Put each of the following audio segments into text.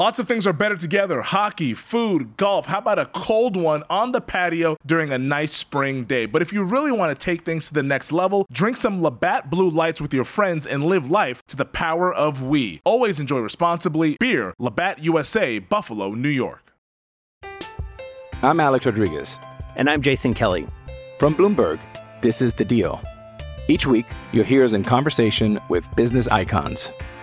Lots of things are better together hockey, food, golf. How about a cold one on the patio during a nice spring day? But if you really want to take things to the next level, drink some Labatt Blue Lights with your friends and live life to the power of we. Always enjoy responsibly. Beer, Labatt USA, Buffalo, New York. I'm Alex Rodriguez. And I'm Jason Kelly. From Bloomberg, this is The Deal. Each week, you'll hear us in conversation with business icons.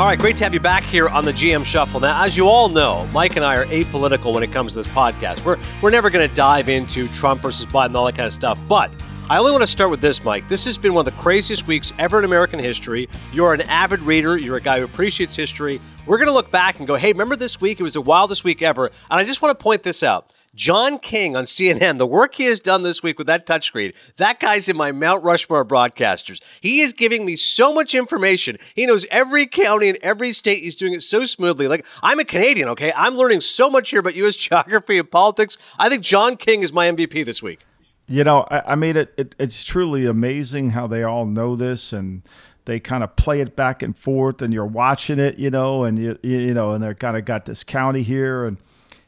All right, great to have you back here on the GM Shuffle. Now, as you all know, Mike and I are apolitical when it comes to this podcast. We're we're never going to dive into Trump versus Biden, all that kind of stuff. But I only want to start with this, Mike. This has been one of the craziest weeks ever in American history. You're an avid reader. You're a guy who appreciates history. We're going to look back and go, hey, remember this week? It was the wildest week ever. And I just want to point this out. John King on CNN, the work he has done this week with that touchscreen, that guy's in my Mount Rushmore broadcasters. He is giving me so much information. He knows every county and every state. He's doing it so smoothly. Like, I'm a Canadian, okay? I'm learning so much here about U.S. geography and politics. I think John King is my MVP this week. You know, I, I mean, it, it, it's truly amazing how they all know this and they kind of play it back and forth, and you're watching it, you know, and you you know, and they're kind of got this county here, and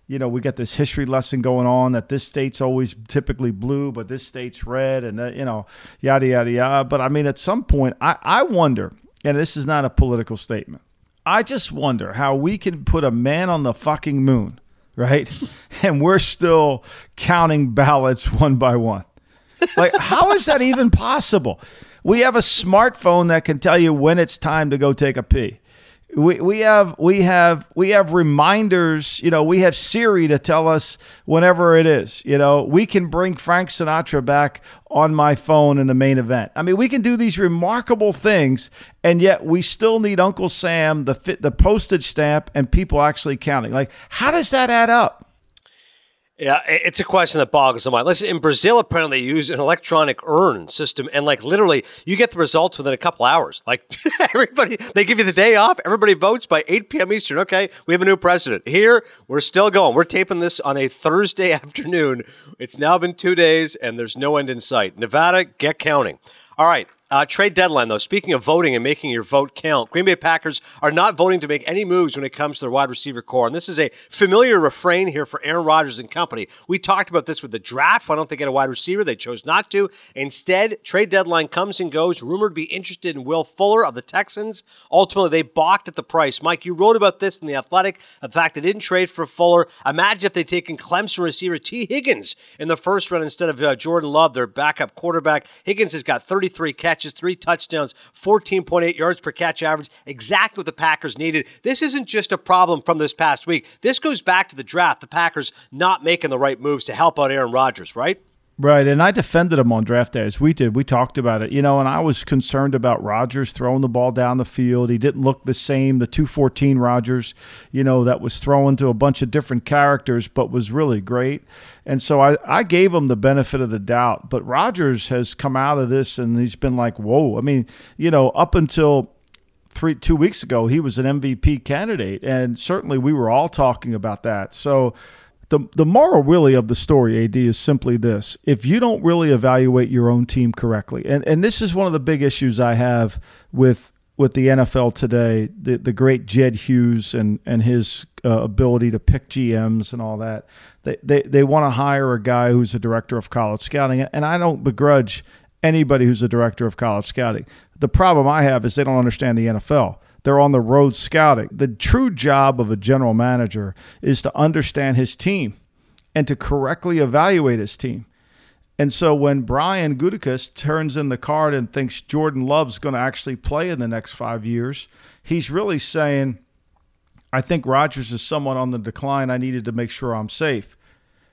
you know, we got this history lesson going on that this state's always typically blue, but this state's red, and that, you know, yada yada yada. But I mean, at some point, I I wonder, and this is not a political statement. I just wonder how we can put a man on the fucking moon, right? and we're still counting ballots one by one. Like, how is that even possible? We have a smartphone that can tell you when it's time to go take a pee. We, we have we have we have reminders you know we have siri to tell us whenever it is you know. We can bring frank sinatra back on my phone in the main event. I mean we can do these remarkable things and yet we still need uncle sam the fit the postage stamp and people actually counting. Like how does that add up Yeah, it's a question that boggles the mind. Listen, in Brazil, apparently they use an electronic urn system, and like literally, you get the results within a couple hours. Like everybody, they give you the day off. Everybody votes by 8 p.m. Eastern. Okay, we have a new president. Here, we're still going. We're taping this on a Thursday afternoon. It's now been two days, and there's no end in sight. Nevada, get counting. All right. Uh, trade deadline, though. Speaking of voting and making your vote count, Green Bay Packers are not voting to make any moves when it comes to their wide receiver core. And this is a familiar refrain here for Aaron Rodgers and company. We talked about this with the draft. Why don't they get a wide receiver? They chose not to. Instead, trade deadline comes and goes. Rumored to be interested in Will Fuller of the Texans. Ultimately, they balked at the price. Mike, you wrote about this in The Athletic. The fact they didn't trade for Fuller. Imagine if they'd taken Clemson receiver Tee Higgins in the first round instead of uh, Jordan Love, their backup quarterback. Higgins has got 33 catches, three touchdowns, 14.8 yards per catch average, exactly what the Packers needed. This isn't just a problem from this past week. This goes back to the draft, the Packers not making the right moves to help out Aaron Rodgers, right? Right, and I defended him on draft day as we did. We talked about it, you know, and I was concerned about Rodgers throwing the ball down the field. He didn't look the same, the 214 Rodgers, you know, that was throwing to a bunch of different characters, but was really great. And so I, I gave him the benefit of the doubt. But Rodgers has come out of this and he's been like, whoa. I mean, you know, up until three two weeks ago, he was an MVP candidate, and certainly we were all talking about that. So the the moral really of the story, AD, is simply this: if you don't really evaluate your own team correctly, and and this is one of the big issues I have with with the NFL today, the the great Jed Hughes and and his uh, ability to pick GMs and all that. They they they want to hire a guy who's a director of college scouting, and I don't begrudge anybody who's a director of college scouting. The problem I have is they don't understand the NFL. They're on the road scouting. The true job of a general manager is to understand his team and to correctly evaluate his team. And so when Brian Gutekunst turns in the card and thinks Jordan Love's going to actually play in the next five years, he's really saying, I think Rodgers is someone on the decline. I needed to make sure I'm safe.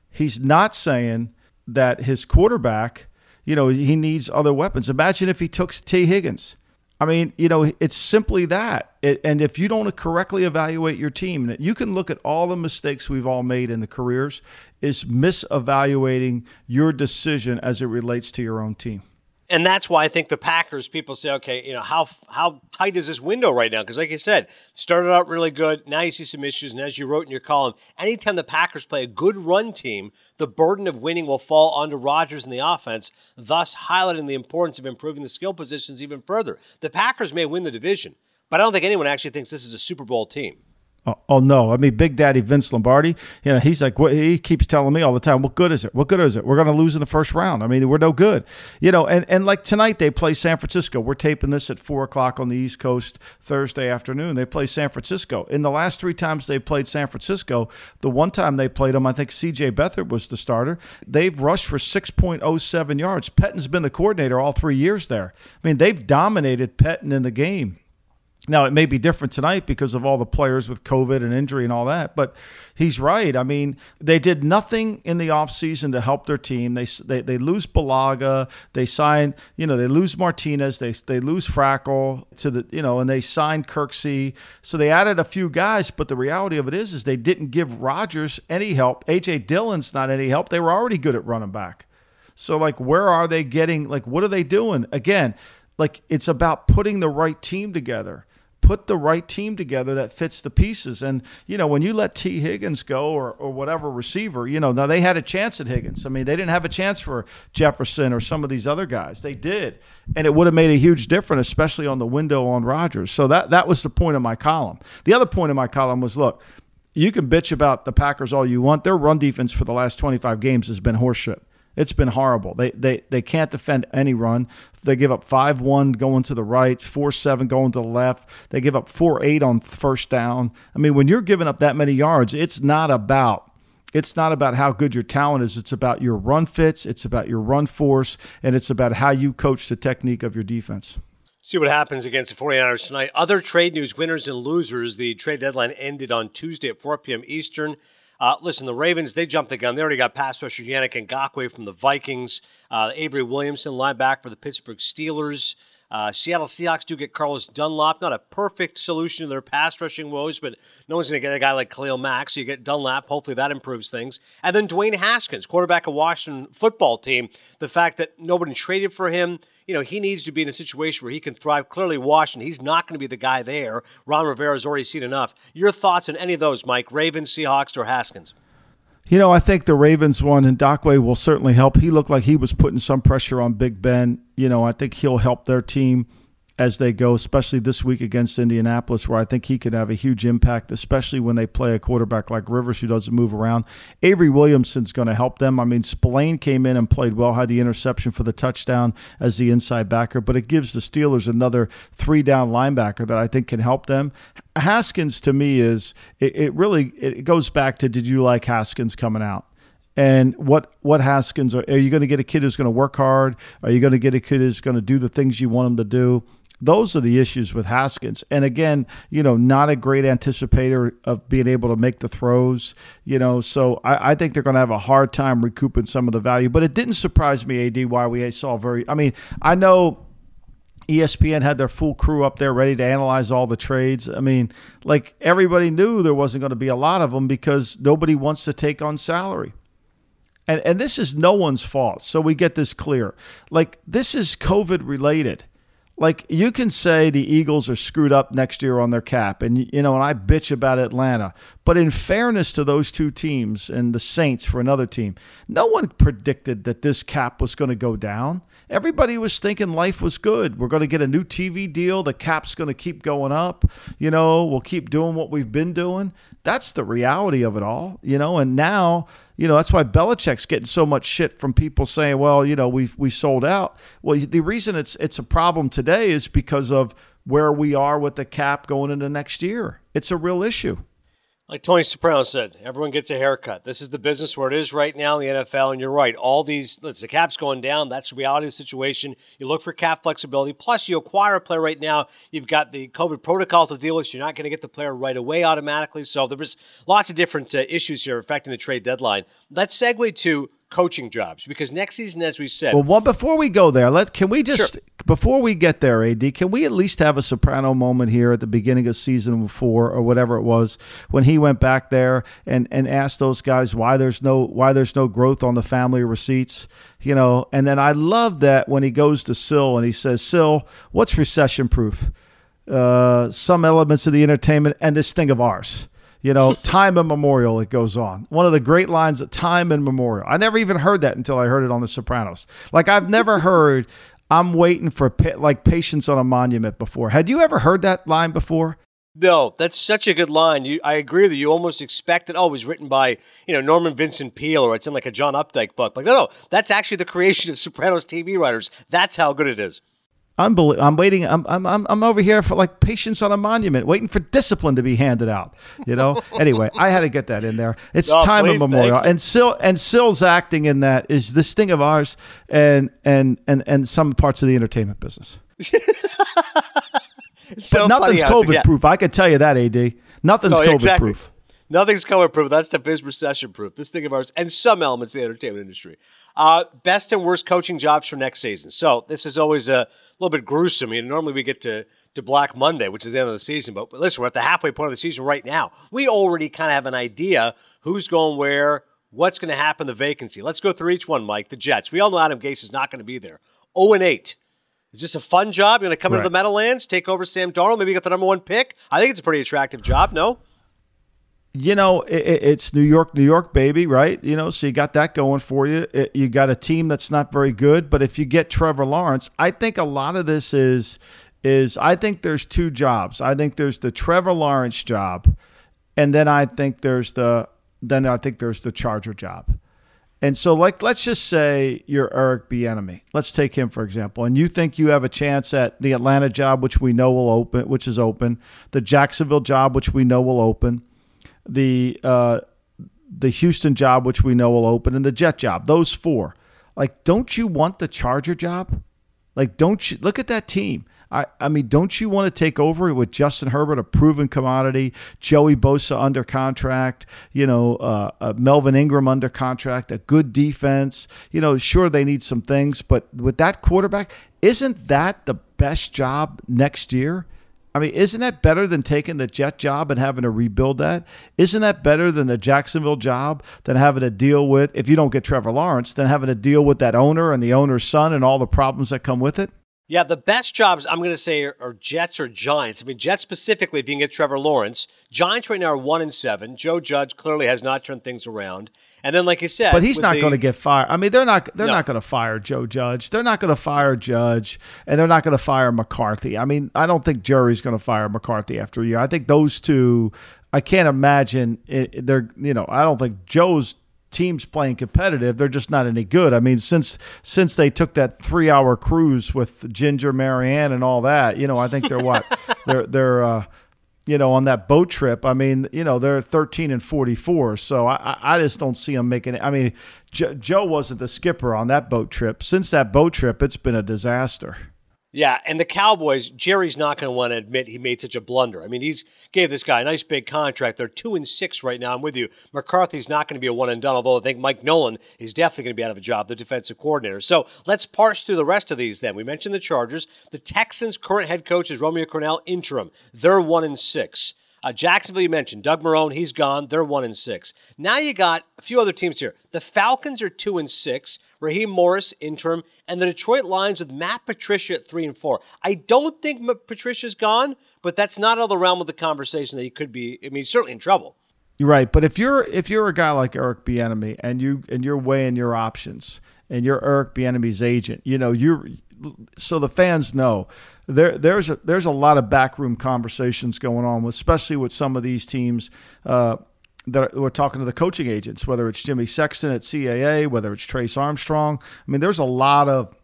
He's not saying that his quarterback, you know, he needs other weapons. Imagine if he took Tee Higgins. I mean, you know, it's simply that. It, and if you don't correctly evaluate your team, you can look at all the mistakes we've all made in the careers, is misevaluating your decision as it relates to your own team and that's why I think the Packers people say, okay, you know, how how tight is this window right now? Because like you said, started out really good. Now you see some issues, and as you wrote in your column, anytime the Packers play a good run team, the burden of winning will fall onto Rodgers and the offense, thus highlighting the importance of improving the skill positions even further. The Packers may win the division, but I don't think anyone actually thinks this is a Super Bowl team. Oh, oh, no! I mean, Big Daddy Vince Lombardi. You know, he's like, he keeps telling me all the time, "What good is it? What good is it? We're going to lose in the first round. I mean, we're no good." You know, and and like tonight they play San Francisco. We're taping this at four o'clock on the East Coast Thursday afternoon. They play San Francisco. In the last three times they played San Francisco, the one time they played them, I think C.J. Beathard was the starter. They've rushed for six point oh seven yards. Pettine's been the coordinator all three years there. I mean, they've dominated Pettine in the game. Now it may be different tonight because of all the players with COVID and injury and all that, but he's right. I mean, they did nothing in the offseason to help their team. They, they they lose Bulaga, they sign, you know, they lose Martinez, they they lose Fackrell to the, you know, and they signed Kirksey. So they added a few guys, but the reality of it is is they didn't give Rodgers any help. AJ Dillon's not any help. They were already good at running back. So like where are they getting like what are they doing? Again, like it's about putting the right team together put the right team together that fits the pieces. And, you know, when you let Tee Higgins go or, or whatever receiver, you know, now they had a chance at Higgins. I mean, they didn't have a chance for Jefferson or some of these other guys. They did. And it would have made a huge difference, especially on the window on Rodgers. So that, that was the point of my column. The other point of my column was look, you can bitch about the Packers all you want. Their run defense for the last 25 games has been horseshit. It's been horrible. They they they can't defend any run. They give up five one going to the right, four seven going to the left. They give up four eight on first down. I mean, when you're giving up that many yards, it's not about it's not about how good your talent is. It's about your run fits. It's about your run force, and it's about how you coach the technique of your defense. See what happens against the 49ers tonight. Other trade news winners and losers. The trade deadline ended on Tuesday at 4 p.m. Eastern. Uh, listen, the Ravens, they jumped the gun. They already got pass rusher Yannick Ngakoue from the Vikings. Uh, Avery Williamson, linebacker for the Pittsburgh Steelers. Uh, Seattle Seahawks do get Carlos Dunlap. Not a perfect solution to their pass rushing woes, but no one's going to get a guy like Khalil Mack. So you get Dunlap. Hopefully that improves things. And then Dwayne Haskins, quarterback of Washington football team. The fact that nobody traded for him, you know, he needs to be in a situation where he can thrive. Clearly, Washington, he's not going to be the guy there. Ron Rivera's already seen enough. Your thoughts on any of those, Mike? Ravens, Seahawks, or Haskins? You know, I think the Ravens one and Ngakoue will certainly help. He looked like he was putting some pressure on Big Ben. You know, I think he'll help their team as they go, especially this week against Indianapolis, where I think he could have a huge impact, especially when they play a quarterback like Rivers who doesn't move around. Avery Williamson's going to help them. I mean, Spillane came in and played well, had the interception for the touchdown as the inside backer, but it gives the Steelers another three down linebacker that I think can help them. Haskins to me is it, it really it goes back to did you like Haskins coming out? and what what Haskins are, are you going to get a kid who's going to work hard? Are you going to get a kid who's going to do the things you want him to do? Those are the issues with Haskins. And again, you know, not a great anticipator of being able to make the throws, you know, so I, I think they're going to have a hard time recouping some of the value. But it didn't surprise me, AD, why we saw very, I mean, I know ESPN had their full crew up there ready to analyze all the trades. I mean, like everybody knew there wasn't going to be a lot of them because nobody wants to take on salary. And, and this is no one's fault. So we get this clear. Like, this is COVID related like you can say the Eagles are screwed up next year on their cap, and you know, and I bitch about Atlanta, But in fairness to those two teams and the Saints for another team, no one predicted that this cap was going to go down. Everybody was thinking life was good. We're going to get a new TV deal. The cap's going to keep going up. You know, we'll keep doing what we've been doing. That's the reality of it all, you know. And now, you know, that's why Belichick's getting so much shit from people saying, "Well, you know, we we sold out." Well, the reason it's it's a problem today is because of where we are with the cap going into next year. It's a real issue. Like Tony Soprano said, everyone gets a haircut. This is the business where it is right now in the NFL, and you're right. All these, the cap's going down. That's the reality of the situation. You look for cap flexibility. Plus, you acquire a player right now. You've got the COVID protocol to deal with. You're not going to get the player right away automatically. So there's lots of different uh, issues here affecting the trade deadline. Let's segue to coaching jobs because next season, as we said. Well, one, before we go there, let can we just sure. before we get there, Ad, can we at least have a Soprano moment here at the beginning of season four or whatever it was when he went back there and and asked those guys why there's no why there's no growth on the family receipts, you know? And then I love that when he goes to Sil and he says, "Sil, what's recession proof?" Uh, some elements of the entertainment and this thing of ours. You know, time immemorial, it goes on. One of the great lines at time immemorial. I never even heard that until I heard it on The Sopranos. Like, I've never heard, I'm waiting for like patience on a monument before. Had you ever heard that line before? No, that's such a good line. You, I agree with you. You almost expect it. Oh, it was written by you know Norman Vincent Peale, or it's in like a John Updike book. Like, no, no, that's actually the creation of Sopranos TV writers. That's how good it is. Unbelievable. I'm waiting. I'm, I'm, I'm over here for like patience on a monument, waiting for discipline to be handed out. You know. anyway, I had to get that in there. It's oh, time please, immemorial, and Sil and Sil's acting in that is this thing of ours, and and and and some parts of the entertainment business. so nothing's COVID yeah. proof. I can tell you that, Ad. Nothing's no, COVID exactly. proof. Nothing's COVID proof. That's the is recession proof. This thing of ours, and some elements of the entertainment industry. Uh, best and worst coaching jobs for next season. So this is always a little bit gruesome. You know, normally we get to to Black Monday, which is the end of the season. But listen, we're at the halfway point of the season right now. We already kind of have an idea who's going where, what's going to happen, the vacancy. Let's go through each one, Mike. The Jets. We all know Adam Gase is not going to be there. 0 and 8. Is this a fun job? You're going to come right. into the Meadowlands, take over Sam Darnold, maybe you get the number one pick? I think it's a pretty attractive job, no? You know, it, it's New York, New York, baby, right? You know, so you got that going for you. It, you got a team that's not very good, but if you get Trevor Lawrence, I think a lot of this is is I think there's two jobs. I think there's the Trevor Lawrence job, and then I think there's the then I think there's the Charger job. And so, like, let's just say you're Eric Bieniemy. Let's take him for example, and you think you have a chance at the Atlanta job, which we know will open, which is open, the Jacksonville job, which we know will open the uh, the Houston job, which we know will open, and the Jet job. Those four. Like, don't you want the Charger job? Like, don't you look at that team? I, I mean, don't you want to take over with Justin Herbert, a proven commodity, Joey Bosa under contract, you know, uh, uh, Melvin Ingram under contract, a good defense. You know, sure they need some things, but with that quarterback, isn't that the best job next year? I mean, isn't that better than taking the Jet job and having to rebuild that? Isn't that better than the Jacksonville job than having to deal with, if you don't get Trevor Lawrence, than having to deal with that owner and the owner's son and all the problems that come with it? Yeah, the best jobs I'm going to say are, are, Jets or Giants. I mean, Jets specifically, if you can get Trevor Lawrence. Giants right now are one and seven. Joe Judge clearly has not turned things around. And then, like you said, but he's not the, going to get fired. I mean, they're not they're no. not going to fire Joe Judge. They're not going to fire Judge, and they're not going to fire McCarthy. I mean, I don't think Jerry's going to fire McCarthy after a year. I think those two. I can't imagine it, they're you know. I don't think Joe's teams playing competitive. They're just not any good. I mean, since since they took that three hour cruise with Ginger Mary Ann and all that, you know, I think they're what they're they're. Uh, you know, on that boat trip. I mean, you know, they're 13 and 44. So I, I just don't see them making it. I mean, Joe wasn't the skipper on that boat trip. Since that boat trip, it's been a disaster. Yeah, and the Cowboys, Jerry's not going to want to admit he made such a blunder. I mean, he's gave this guy a nice big contract. They're two and six right now. I'm with you. McCarthy's not going to be a one and done, although I think Mike Nolan is definitely going to be out of a job, the defensive coordinator. So let's parse through the rest of these. Then we mentioned the Chargers. The Texans' current head coach is Romeo Crennel, interim. They're one and six. Uh, Jacksonville, you mentioned Doug Marrone, he's gone. They're one and six. Now you got a few other teams here. The Falcons are two and six. Raheem Morris, interim, and the Detroit Lions with Matt Patricia at three and four. I don't think Patricia's gone, but that's not out of the realm of the conversation that he could be. I mean, he's certainly in trouble. You're right, but if you're if you're a guy like Eric Bieniemy and you and you're weighing your options and you're Eric Bieniemy's agent, you know you're so the fans know there there's a there's a lot of backroom conversations going on, especially with some of these teams. Uh, that we're talking to the coaching agents, whether it's Jimmy Sexton at CAA, whether it's Trace Armstrong. I mean, there's a lot of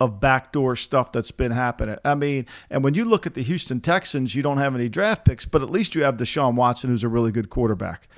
of backdoor stuff that's been happening. I mean, and when you look at the Houston Texans, you don't have any draft picks, but at least you have Deshaun Watson, who's a really good quarterback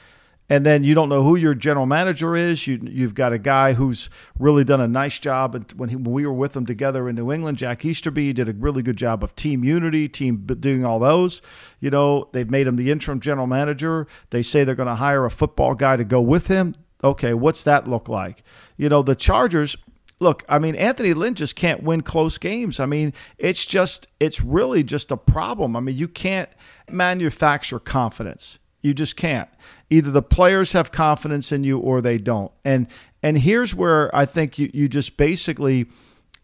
and then you don't know who your general manager is. You, you've got a guy who's really done a nice job. And when, he, when we were with him together in New England, Jack Easterby did a really good job of team unity, team doing all those. You know, they've made him the interim general manager. They say they're going to hire a football guy to go with him. Okay, what's that look like? You know, the Chargers. Look, I mean, Anthony Lynn just can't win close games. I mean, it's just, it's really just a problem. I mean, you can't manufacture confidence. You just can't. Either the players have confidence in you or they don't. And and here's where I think you you just basically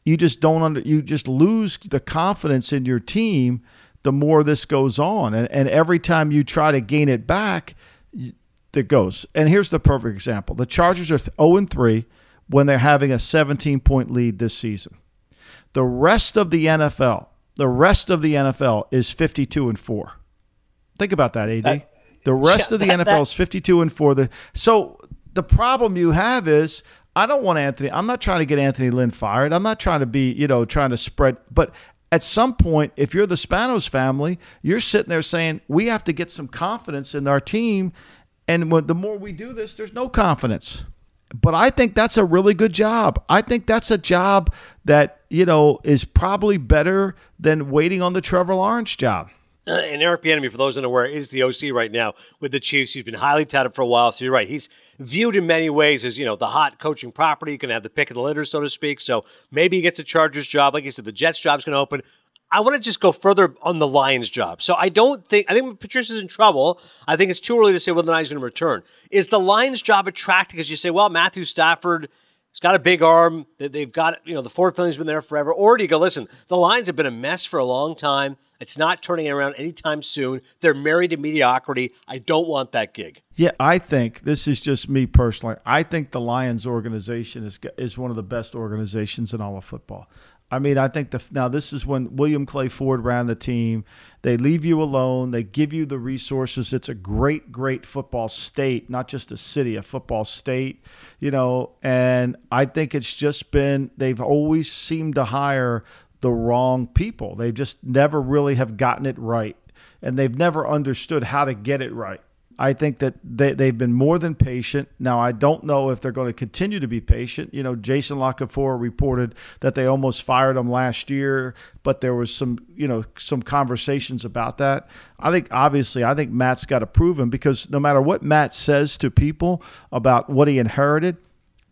you just don't under you just lose the confidence in your team the more this goes on. And and every time you try to gain it back, it goes. And here's the perfect example. The Chargers are 0 and 3 when they're having a 17 point lead this season. The rest of the NFL, the rest of the NFL is 52 and 4. Think about that, AD. That, the rest yeah, of the that, NFL that, is 52 and 4. The So the problem you have is I don't want Anthony. I'm not trying to get Anthony Lynn fired. I'm not trying to be, you know, trying to spread. But at some point, if you're the Spanos family, you're sitting there saying, we have to get some confidence in our team. And when, the more we do this, there's no confidence. But I think that's a really good job. I think that's a job that, you know, is probably better than waiting on the Trevor Lawrence job. And Eric Bieniemy, for those unaware, is the OC right now with the Chiefs. He's been highly touted for a while. So you're right. He's viewed in many ways as, you know, the hot coaching property. He can have the pick of the litter, so to speak. So maybe he gets a Chargers job. Like you said, the Jets job's going to open. I want to just go further on the Lions job. So I don't think, I think Patricia's in trouble. I think it's too early to say whether not he's going to return. Is the Lions job attractive? Because you say, well, Matthew Stafford, He's got a big arm. They've got, you know, the Ford family's been there forever. Or do you go, listen, the Lions have been a mess for a long time. It's not turning around anytime soon. They're married to mediocrity. I don't want that gig. Yeah, I think this is just me personally. I think the Lions organization is is one of the best organizations in all of football. I mean, I think the now this is when William Clay Ford ran the team. They leave you alone. They give you the resources. It's a great, great football state, not just a city, a football state. You know, and I think it's just been they've always seemed to hire the wrong people. They just never really have gotten it right. And they've never understood how to get it right. I think that they, they've been more than patient. Now, I don't know if they're going to continue to be patient. You know, Jason La reported that they almost fired him last year, but there was some, you know, some conversations about that. I think, obviously, I think Matt's got to prove him because no matter what Matt says to people about what he inherited,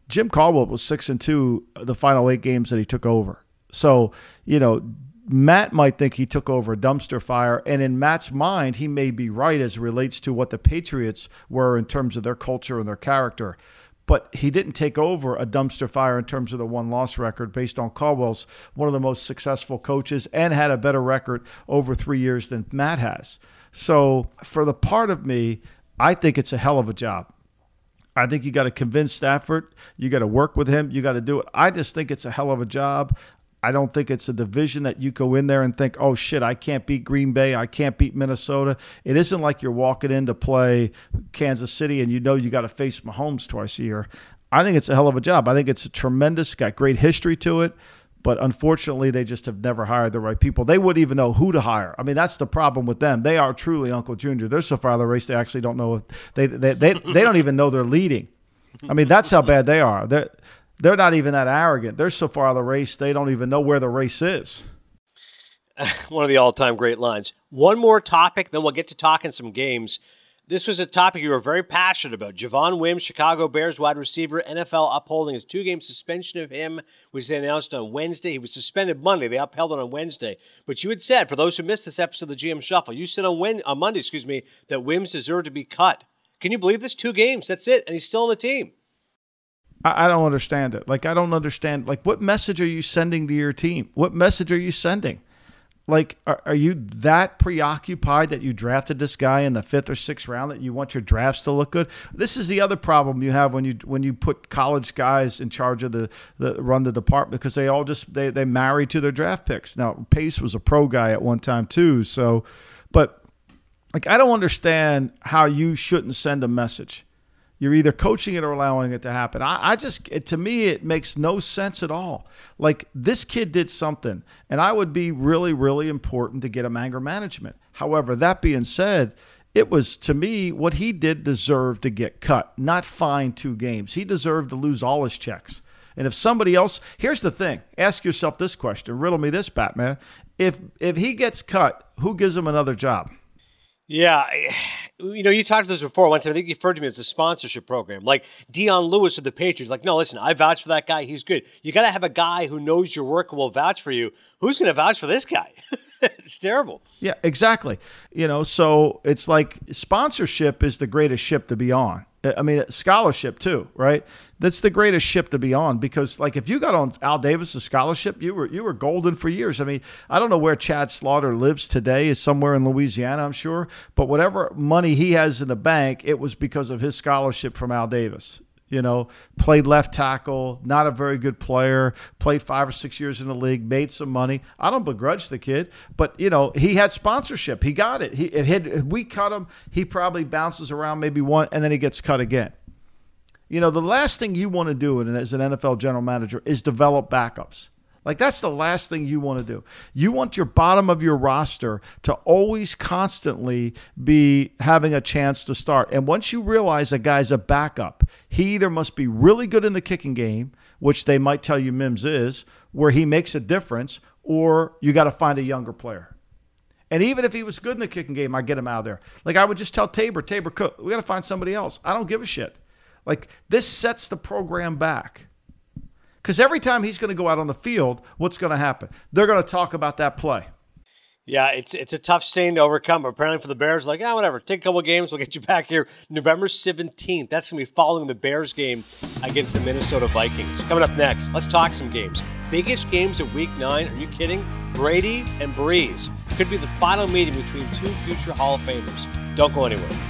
Jim Caldwell was six and two the final eight games that he took over. So, you know, Matt might think he took over a dumpster fire, and in Matt's mind, he may be right as relates to what the Patriots were in terms of their culture and their character. But he didn't take over a dumpster fire in terms of the one loss record based on Caldwell's one of the most successful coaches and had a better record over three years than Matt has. So, for the part of me, I think it's a hell of a job. I think you got to convince Stafford. You got to work with him. You got to do it. I just think it's a hell of a job. I don't think it's a division that you go in there and think, oh shit, I can't beat Green Bay. I can't beat Minnesota. It isn't like you're walking in to play Kansas City and you know you got to face Mahomes twice a year. I think it's a hell of a job. I think it's a tremendous, got great history to it. But unfortunately, they just have never hired the right people. They wouldn't even know who to hire. I mean, that's the problem with them. They are truly Uncle Junior. They're so far out of the race, they actually don't know. If they, they, they, they don't even know they're leading. I mean, that's how bad they are. They're, they're not even that arrogant. They're so far out of the race, they don't even know where the race is. One of the all time great lines. One more topic, then we'll get to talking some games. This was a topic you were very passionate about. Javon Wims, Chicago Bears wide receiver, NFL upholding his two game suspension of him, which they announced on Wednesday. He was suspended Monday. They upheld it on Wednesday. But you had said, for those who missed this episode of the GM Shuffle, you said on, on Monday, excuse me, that Wims deserved to be cut. Can you believe this? Two games. That's it. And he's still on the team. I, I don't understand it. Like, I don't understand. Like, what message are you sending to your team? What message are you sending? Like, are, are, you that preoccupied that you drafted this guy in the fifth or sixth round that you want your drafts to look good? This is the other problem you have when you when you put college guys in charge of the, the run the department because they all just they they marry to their draft picks. Now Pace was a pro guy at one time too, so but like I don't understand how you shouldn't send a message you're either coaching it or allowing it to happen. I, I just, it, to me, it makes no sense at all. Like this kid did something, and I would be really, really important to get him anger management. However, that being said, it was to me what he did deserve to get cut, not fined two games. He deserved to lose all his checks. And if somebody else, here's the thing: ask yourself this question, riddle me this, Batman. If if he gets cut, who gives him another job? Yeah, you know, you talked to this before. One time, I think you referred to me as a sponsorship program, like Dion Lewis of the Patriots. Like, no, listen, I vouch for that guy. He's good. You got to have a guy who knows your work and will vouch for you. Who's going to vouch for this guy? it's terrible. Yeah, exactly. You know, so it's like sponsorship is the greatest ship to be on. I mean, scholarship too, right? That's the greatest ship to be on because, like, if you got on Al Davis' scholarship, you were you were golden for years. I mean, I don't know where Chad Slaughter lives today; is somewhere in Louisiana, I'm sure. But whatever money he has in the bank, it was because of his scholarship from Al Davis you know, played left tackle, not a very good player, played five or six years in the league, made some money. I don't begrudge the kid, but you know, he had sponsorship. He got it. He it had, if we cut him, he probably bounces around maybe one and then he gets cut again. You know, the last thing you want to do as an NFL general manager is develop backups. Like that's the last thing you want to do. You want your bottom of your roster to always constantly be having a chance to start. And once you realize a guy's a backup, he either must be really good in the kicking game, which they might tell you Wims is, where he makes a difference, or you got to find a younger player. And even if he was good in the kicking game, I get him out of there. Like I would just tell Tabor, Tabor Cook, we got to find somebody else. I don't give a shit. Like this sets the program back. Because every time he's going to go out on the field, what's going to happen? They're going to talk about that play. Yeah, it's it's a tough stain to overcome. Apparently for the Bears, like, ah, oh, whatever. Take a couple games, we'll get you back here November 17th. That's going to be following the Bears game against the Minnesota Vikings. Coming up next, let's talk some games. Biggest games of week nine. Are you kidding? Brady and Brees Could be the final meeting between two future Hall of Famers. Don't go anywhere.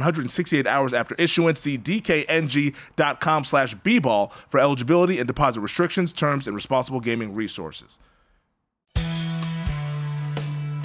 168 hours after issuance. See dkng.com slash bball for eligibility and deposit restrictions, terms, and responsible gaming resources.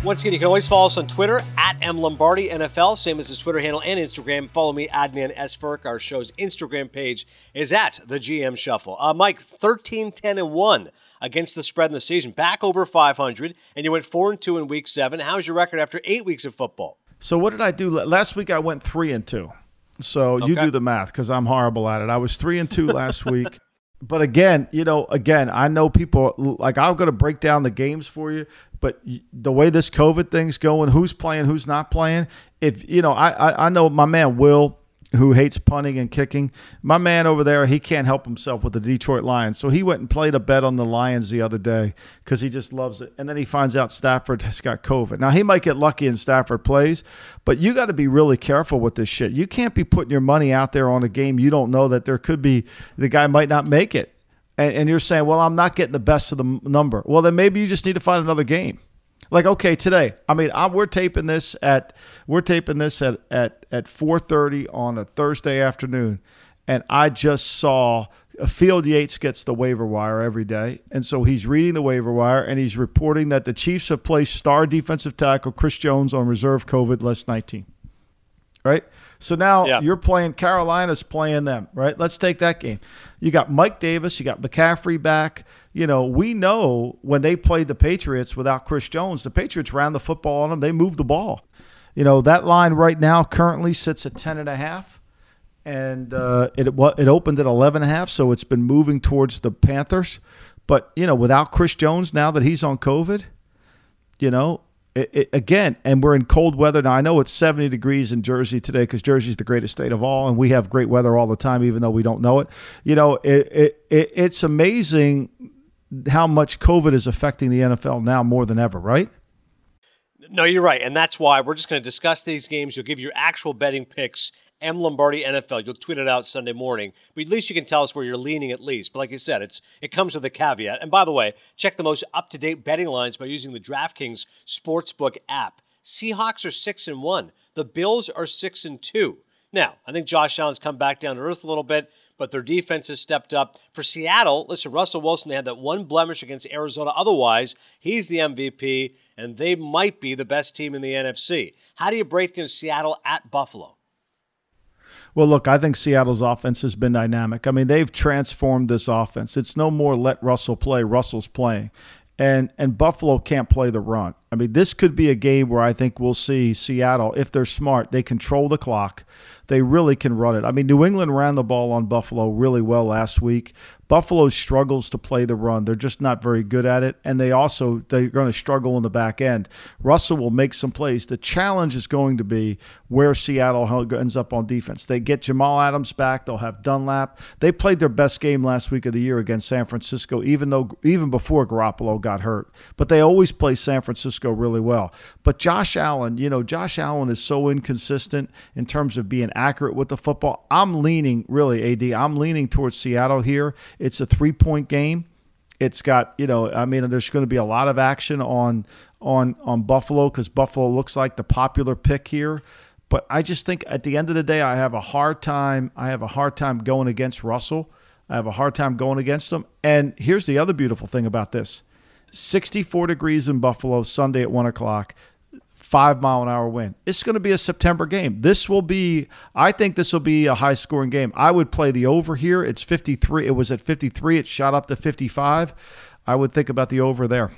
Once again, you can always follow us on Twitter at mlombardi NFL, same as his Twitter handle and Instagram. Follow me, Adnan Esferk. Our show's Instagram page is at the GM Shuffle. Uh, Mike, 13, 10, and 1 against the spread in the season, back over 500, and you went 4 and 2 in week 7. How's your record after eight weeks of football? So what did I do last week? I went three and two. So okay. you do the math because I'm horrible at it. I was three and two last week. But again, you know, again, I know people like I'm going to break down the games for you. But the way this COVID thing's going, who's playing, who's not playing. If you know, I I, I know my man Will who hates punting and kicking. My man over there, he can't help himself with the Detroit Lions. So he went and played a bet on the Lions the other day because he just loves it. And then he finds out Stafford has got COVID. Now, he might get lucky and Stafford plays, but you got to be really careful with this shit. You can't be putting your money out there on a game you don't know that there could be, the guy might not make it. And, and you're saying, well, I'm not getting the best of the number. Well, then maybe you just need to find another game. Like okay, today. I mean, I'm, we're taping this at we're taping this at at at 4:30 on a Thursday afternoon, and I just saw uh, Field Yates gets the waiver wire every day, and so he's reading the waiver wire and he's reporting that the Chiefs have placed star defensive tackle Chris Jones on reserve COVID list 19. Right. So now yeah. you're playing Carolina's playing them, right? Let's take that game. You got Mike Davis, you got McCaffrey back. You know, we know when they played the Patriots without Chris Jones, the Patriots ran the football on them. They moved the ball. You know, that line right now currently sits at 10 and a half and uh, it it opened at 11 and a half, so it's been moving towards the Panthers. But you know, without Chris Jones now that he's on COVID, you know, it, it, again, and we're in cold weather now. I know it's 70 degrees in Jersey today because Jersey's the greatest state of all, and we have great weather all the time, even though we don't know it. You know, it, it it's amazing how much COVID is affecting the NFL now more than ever, right? No, you're right. And that's why we're just going to discuss these games. You'll give your actual betting picks M Lombardi NFL. You'll tweet it out Sunday morning, but at least you can tell us where you're leaning at least. But like you said, it's it comes with a caveat. And by the way, check the most up to date betting lines by using the DraftKings Sportsbook app. Seahawks are six and one. The Bills are six and two. Now, I think Josh Allen's come back down to earth a little bit, but their defense has stepped up. For Seattle, listen, Russell Wilson, they had that one blemish against Arizona. Otherwise, he's the MVP, and they might be the best team in the NFC. How do you break down Seattle at Buffalo? Well, look, I think Seattle's offense has been dynamic. I mean, they've transformed this offense. It's no more let Russell play. Russell's playing. And and Buffalo can't play the run. I mean, this could be a game where I think we'll see Seattle, if they're smart, they control the clock. They really can run it. I mean, New England ran the ball on Buffalo really well last week. Buffalo struggles to play the run. They're just not very good at it, and they also they're going to struggle in the back end. Russell will make some plays. The challenge is going to be where Seattle ends up on defense. They get Jamal Adams back. They'll have Dunlap. They played their best game last week of the year against San Francisco, even though even before Garoppolo got hurt. But they always play San Francisco really well. But Josh Allen, you know, Josh Allen is so inconsistent in terms of being accurate with the football. I'm leaning really, AD. I'm leaning towards Seattle here. It's a three point game. It's got, you know, I mean, there's going to be a lot of action on on on Buffalo because Buffalo looks like the popular pick here. But I just think at the end of the day, I have a hard time. I have a hard time going against Russell. I have a hard time going against them. And here's the other beautiful thing about this: 64 degrees in Buffalo Sunday at one o'clock five mile an hour wind. It's going to be a September game. This will be, I think this will be a high scoring game. I would play the over here. It's 53. It was at 53. It shot up to 55. I would think about the over there.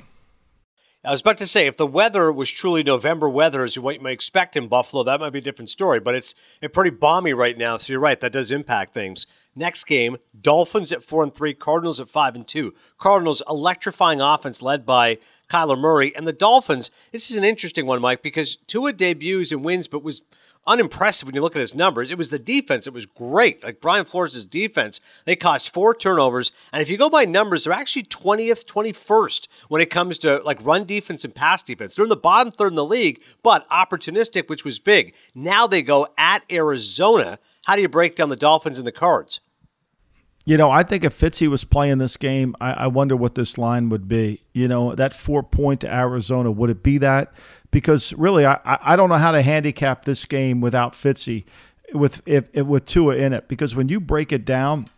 I was about to say, if the weather was truly November weather, as you might expect in Buffalo, that might be a different story. But it's, pretty balmy right now, so you're right, that does impact things. Next game, Dolphins at four and three, Cardinals at five and two. Cardinals electrifying offense led by Kyler Murray. And the Dolphins, this is an interesting one, Mike, because Tua debuts and wins, but was unimpressive when you look at his numbers. It was the defense that was great. Like Brian Flores' defense, they caused four turnovers. And if you go by numbers, they're actually 20th, 21st when it comes to like run defense and pass defense. They're in the bottom third in the league, but opportunistic, which was big. Now they go at Arizona. How do you break down the Dolphins and the Cards? You know, I think if Fitzy was playing this game, I, I, wonder what this line would be. You know, that four point to Arizona, would it be that? Because really, I, I don't know how to handicap this game without Fitzy, with if, if with Tua in it. Because when you break it down,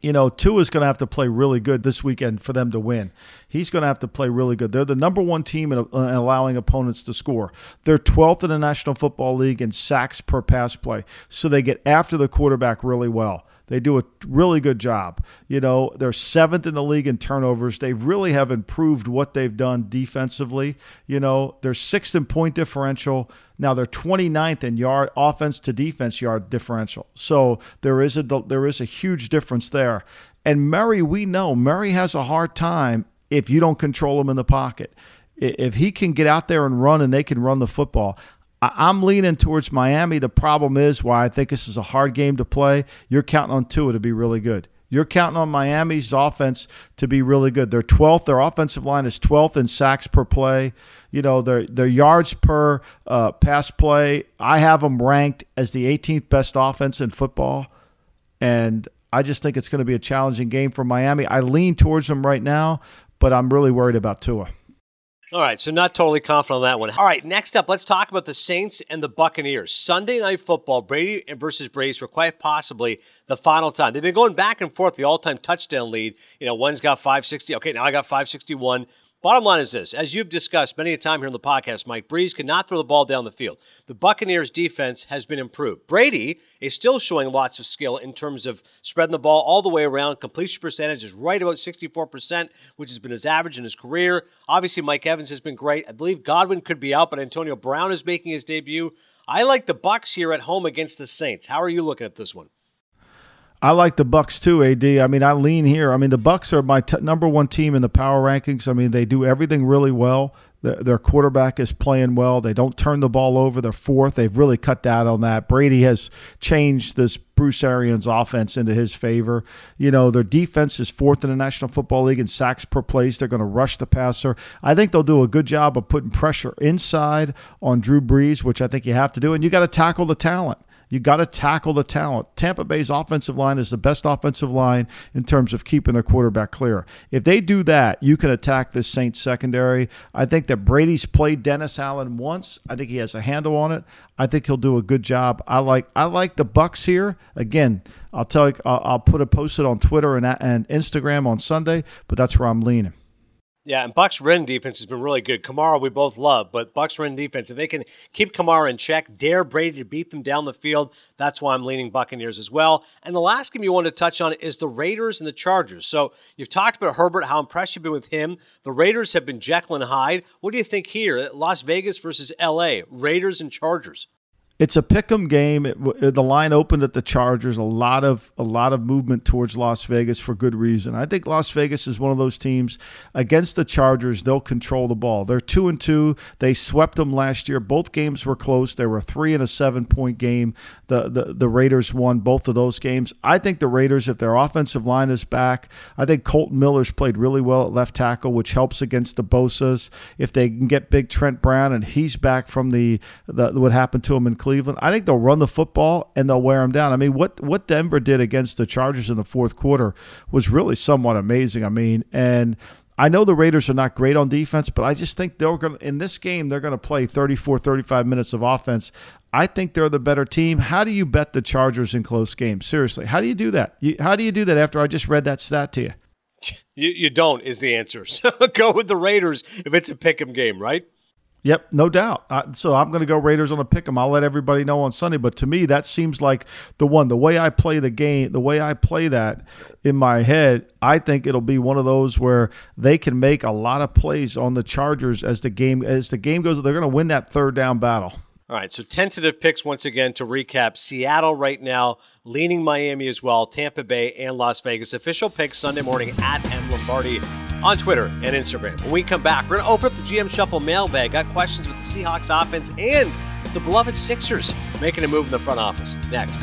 you know, Tua's going to have to play really good this weekend for them to win. He's going to have to play really good. They're the number one team in, in allowing opponents to score. They're 12th in the National Football League in sacks per pass play. So they get after the quarterback really well. They do a really good job. You know, they're seventh in the league in turnovers. They really have improved what they've done defensively. You know, they're sixth in point differential. Now they're 29th in yard offense to defense yard differential. So there is a there is a huge difference there. And Murray, we know Murray has a hard time if you don't control him in the pocket. If he can get out there and run and they can run the football, I'm leaning towards Miami. The problem is why I think this is a hard game to play. You're counting on Tua to be really good. You're counting on Miami's offense to be really good. They're 12th. Their offensive line is 12th in sacks per play. You know, their their yards per uh, pass play. I have them ranked as the 18th best offense in football, and I just think it's going to be a challenging game for Miami. I lean towards them right now, but I'm really worried about Tua. All right, so not totally confident on that one. All right, next up, let's talk about the Saints and the Buccaneers. Sunday night football, Brady versus Brees for quite possibly the final time. They've been going back and forth, the all-time touchdown lead. You know, one's got 560. Okay, now I got 561. Bottom line is this: as you've discussed many a time here on the podcast, Mike Brees cannot throw the ball down the field. The Buccaneers' defense has been improved. Brady is still showing lots of skill in terms of spreading the ball all the way around. Completion percentage is right about 64%, which has been his average in his career. Obviously, Mike Evans has been great. I believe Godwin could be out, but Antonio Brown is making his debut. I like the Bucs here at home against the Saints. How are you looking at this one? I like the Bucks too, AD. I mean, I lean here. I mean, the Bucks are my t- number one team in the power rankings. I mean, they do everything really well. The, their quarterback is playing well. They don't turn the ball over. They're fourth. They've really cut down on that. Brady has changed this Bruce Arians offense into his favor. You know, their defense is fourth in the National Football League in sacks per place. They're going to rush the passer. I think they'll do a good job of putting pressure inside on Drew Brees, which I think you have to do. And you got to tackle the talent. You got to tackle the talent. Tampa Bay's offensive line is the best offensive line in terms of keeping their quarterback clear. If they do that, you can attack this Saints secondary. I think that Brady's played Dennis Allen once. I think he has a handle on it. I think he'll do a good job. I like I like the Bucks here. Again, I'll tell you, I'll, put a post it on Twitter and and Instagram on Sunday, but that's where I'm leaning. Yeah, and Bucks run defense has been really good. Kamara, we both love, but Bucks run defense, if they can keep Kamara in check, dare Brady to beat them down the field, that's why I'm leaning Buccaneers as well. And the last game you want to touch on is the Raiders and the Chargers. So you've talked about Herbert, how impressed you've been with him. The Raiders have been Jekyll and Hyde. What do you think here? Las Vegas versus LA, Raiders and Chargers. It's a pick'em game. It, the line opened at the Chargers. A lot of a lot of movement towards Las Vegas for good reason. I think Las Vegas is one of those teams against the Chargers. They'll control the ball. They're two and two. They swept them last year. Both games were close. They were three and a seven point game. The, the the Raiders won both of those games. I think the Raiders, if their offensive line is back, I think Kolton Miller's played really well at left tackle, which helps against the Bosa's. If they can get big Trent Brown and he's back from the, the what happened to him in Cleveland. I think they'll run the football and they'll wear them down. I mean, what what Denver did against the Chargers in the fourth quarter was really somewhat amazing. I mean, and I know the Raiders are not great on defense, but I just think they're going to in this game they're going to play 34 35 minutes of offense. I think they're the better team. How do you bet the Chargers in close games? Seriously, how do you do that? You, how do you do that after I just read that stat to you? You, you don't is the answer. So go with the Raiders if it's a pick 'em game, right? Yep, no doubt. So I'm going to go Raiders on a pick 'em. I'll let everybody know on Sunday. But to me, that seems like the one. The way I play the game, the way I play that in my head, I think it'll be one of those where they can make a lot of plays on the Chargers as the game as the game goes. They're going to win that third down battle. All right, so tentative picks once again to recap Seattle right now, leaning Miami as well, Tampa Bay and Las Vegas. Official picks Sunday morning at M Lombardi on Twitter and Instagram. When we come back, we're going to open up the GM Shuffle mailbag. Got questions with the Seahawks offense and the beloved Sixers making a move in the front office. Next.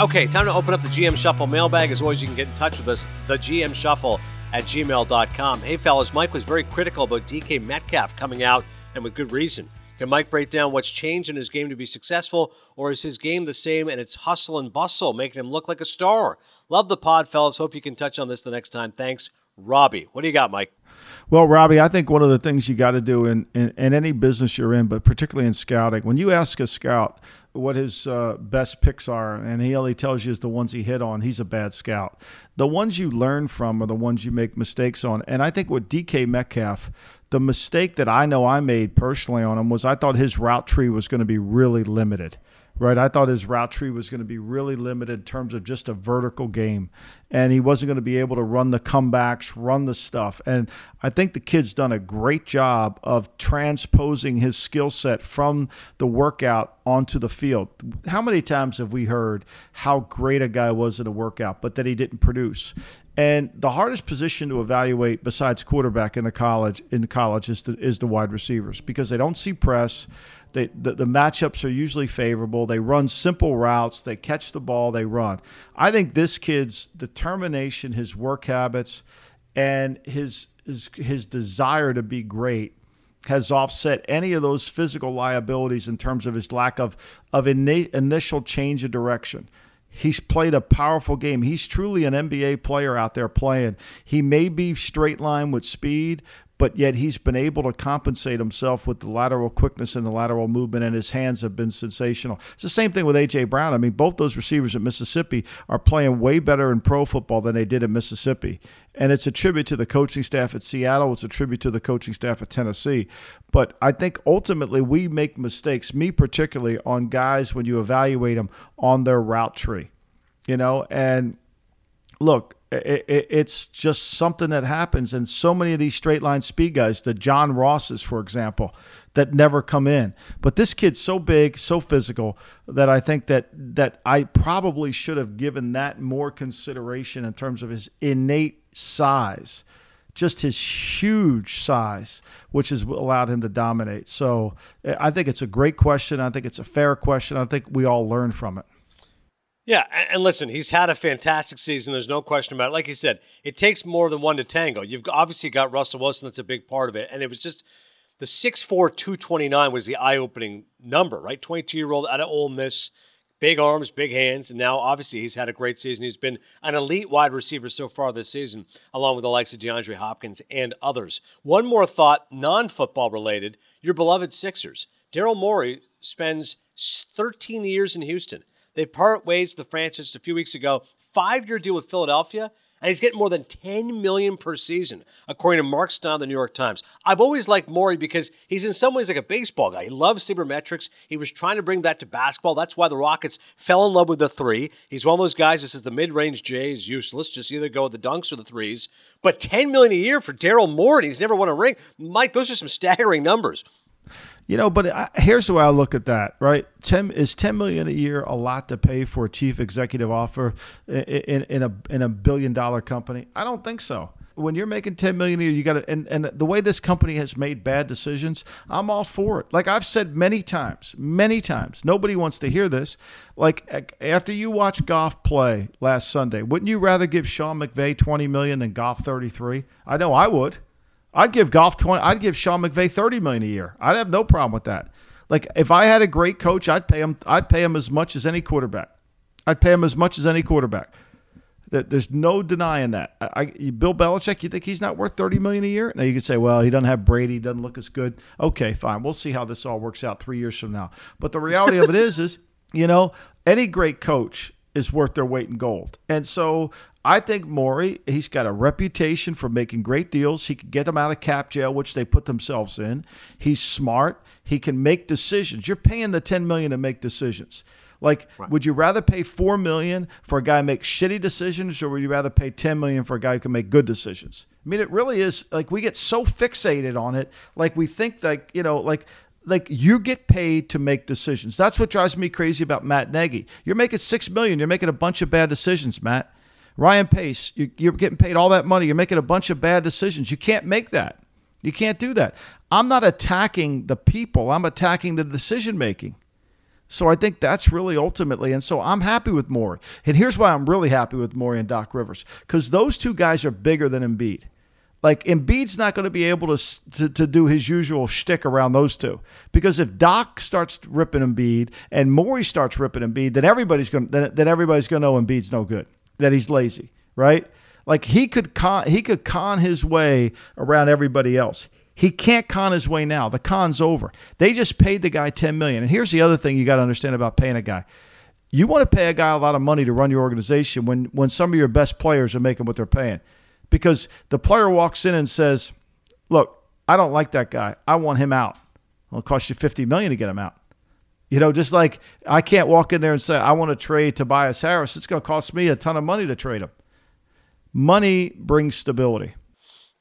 Okay, time to open up the GM Shuffle mailbag. As always, you can get in touch with us, the GM Shuffle at gmail.com. Hey, fellas, Mike was very critical about DK Metcalf coming out, and with good reason. Can Mike break down what's changed in his game to be successful, or is his game the same and it's hustle and bustle, making him look like a star? Love the pod, fellas. Hope you can touch on this the next time. Thanks, Robbie. What do you got, Mike? Well, Robbie, I think one of the things you got to do in, in, in, any business you're in, but particularly in scouting, when you ask a scout what his uh, best picks are, and he only tells you is the ones he hit on, he's a bad scout. The ones you learn from are the ones you make mistakes on. And I think with DK Metcalf, the mistake that I know I made personally on him was I thought his route tree was going to be really limited right? I thought his route tree was going to be really limited in terms of just a vertical game, and he wasn't going to be able to run the comebacks, run the stuff. And I think the kid's done a great job of transposing his skill set from the workout onto the field. How many times have we heard how great a guy was in a workout, but that he didn't produce? And the hardest position to evaluate besides quarterback in the college in college is the, is the wide receivers because they don't see press. They, the, the matchups are usually favorable. They run simple routes. They catch the ball. They run. I think this kid's determination, his work habits, and his his, his desire to be great has offset any of those physical liabilities in terms of his lack of of initial change of direction. He's played a powerful game. He's truly an NBA player out there playing. He may be straight line with speed, but yet he's been able to compensate himself with the lateral quickness and the lateral movement, and his hands have been sensational. It's the same thing with A.J. Brown. I mean, both those receivers at Mississippi are playing way better in pro football than they did at Mississippi. And it's a tribute to the coaching staff at Seattle, it's a tribute to the coaching staff at Tennessee. But I think ultimately we make mistakes, me particularly, on guys when you evaluate them on their route tree. You know, and look, it, it, it's just something that happens. And so many of these straight line speed guys, the John Rosses, for example, that never come in. But this kid's so big, so physical that I think that that I probably should have given that more consideration in terms of his innate size, just his huge size, which has allowed him to dominate. So eh, I think it's a great question. I think it's a fair question. I think we all learn from it. Yeah, and listen, he's had a fantastic season. There's no question about it. Like you said, it takes more than one to tango. You've obviously got Russell Wilson, that's a big part of it. And it was just the 6'4, 229 was the eye opening number, right? 22 year old out of Ole Miss, big arms, big hands. And now, obviously, he's had a great season. He's been an elite wide receiver so far this season, along with the likes of DeAndre Hopkins and others. One more thought, non football related your beloved Sixers. Daryl Morey spends 13 years in Houston. They part ways with the franchise a few weeks ago. Five year deal with Philadelphia, and he's getting more than 10 million per season, according to Mark Stein, of the New York Times. I've always liked Morey because he's in some ways like a baseball guy. He loves sabermetrics. He was trying to bring that to basketball. That's why the Rockets fell in love with the three. He's one of those guys that says the mid-range J is useless. Just either go with the dunks or the threes. But 10 million a year for Daryl Morey, he's never won a ring. Mike, those are some staggering numbers. You know, but I, here's the way I look at that. Right, ten is ten million a year a lot to pay for a chief executive offer in, in, in a in a billion dollar company? I don't think so. When you're making ten million a year, you got to and, and the way this company has made bad decisions, I'm all for it. Like I've said many times, many times. Nobody wants to hear this. Like after you watch Goff play last Sunday, wouldn't you rather give Sean McVay twenty million than Goff thirty three? I know I would. I'd give Goff twenty. I'd give Sean McVay thirty million a year. I'd have no problem with that. Like if I had a great coach, I'd pay him. I'd pay him as much as any quarterback. I'd pay him as much as any quarterback. There's no denying that. I, Bill Belichick, you think he's not worth thirty million a year? Now you could say, well, he doesn't have Brady, doesn't look as good. Okay, fine. We'll see how this all works out three years from now. But the reality of it is, is you know, any great coach is worth their weight in gold. And so I think Morey, he's got a reputation for making great deals. He can get them out of cap jail, which they put themselves in. He's smart. He can make decisions. You're paying the 10 million to make decisions. Like, right. would you rather pay four million for a guy who makes shitty decisions, or would you rather pay 10 million for a guy who can make good decisions? I mean, it really is like we get so fixated on it, like we think like, you know, like like you get paid to make decisions. That's what drives me crazy about Matt Nagy. You're making six million. You're making a bunch of bad decisions, Matt. Ryan Pace, you're getting paid all that money. You're making a bunch of bad decisions. You can't make that. You can't do that. I'm not attacking the people. I'm attacking the decision making. So I think that's really ultimately, and so I'm happy with Morey. And here's why I'm really happy with Morey and Doc Rivers, because those two guys are bigger than Embiid. Like Embiid's not going to be able to, to, to do his usual shtick around those two because if Doc starts ripping Embiid and Morey starts ripping Embiid, then everybody's going then, then everybody's going to know Embiid's no good that he's lazy, right? Like he could con he could con his way around everybody else. He can't con his way now. The con's over. They just paid the guy 10 million. And here's the other thing you got to understand about paying a guy. You want to pay a guy a lot of money to run your organization when when some of your best players are making what they're paying. Because the player walks in and says, "Look, I don't like that guy. I want him out." Well, it cost you 50 million to get him out. You know, just like I can't walk in there and say, I want to trade Tobias Harris. It's going to cost me a ton of money to trade him. Money brings stability.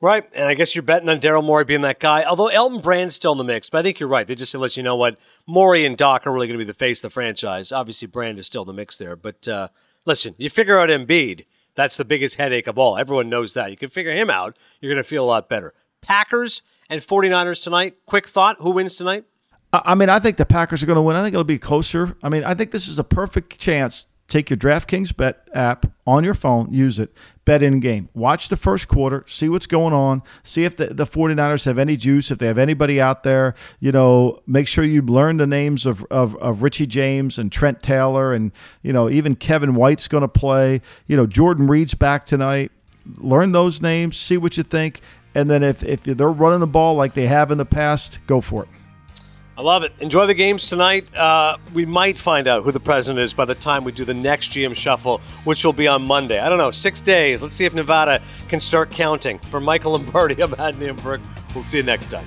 Right. And I guess you're betting on Daryl Morey being that guy. Although Elton Brand's still in the mix. But I think you're right. They just let's you know what? Morey and Doc are really going to be the face of the franchise. Obviously, Brand is still in the mix there. But uh, listen, you figure out Embiid. That's the biggest headache of all. Everyone knows that. You can figure him out. You're going to feel a lot better. Packers and 49ers tonight. Quick thought. Who wins tonight? I mean, I think the Packers are going to win. I think it'll be closer. I mean, I think this is a perfect chance. Take your DraftKings bet app on your phone, use it, bet in game. Watch the first quarter, see what's going on, see if the, the 49ers have any juice, if they have anybody out there. You know, make sure you learn the names of, of, of Richie James and Trent Taylor, and, you know, even Kevin White's going to play. You know, Jordan Reed's back tonight. Learn those names, see what you think. And then if, if they're running the ball like they have in the past, go for it. I love it. Enjoy the games tonight. Uh, we might find out who the president is by the time we do the next GM Shuffle, which will be on Monday. I don't know, six days. Let's see if Nevada can start counting. For Michael Lombardi, I'm Adnan Virk. We'll see you next time.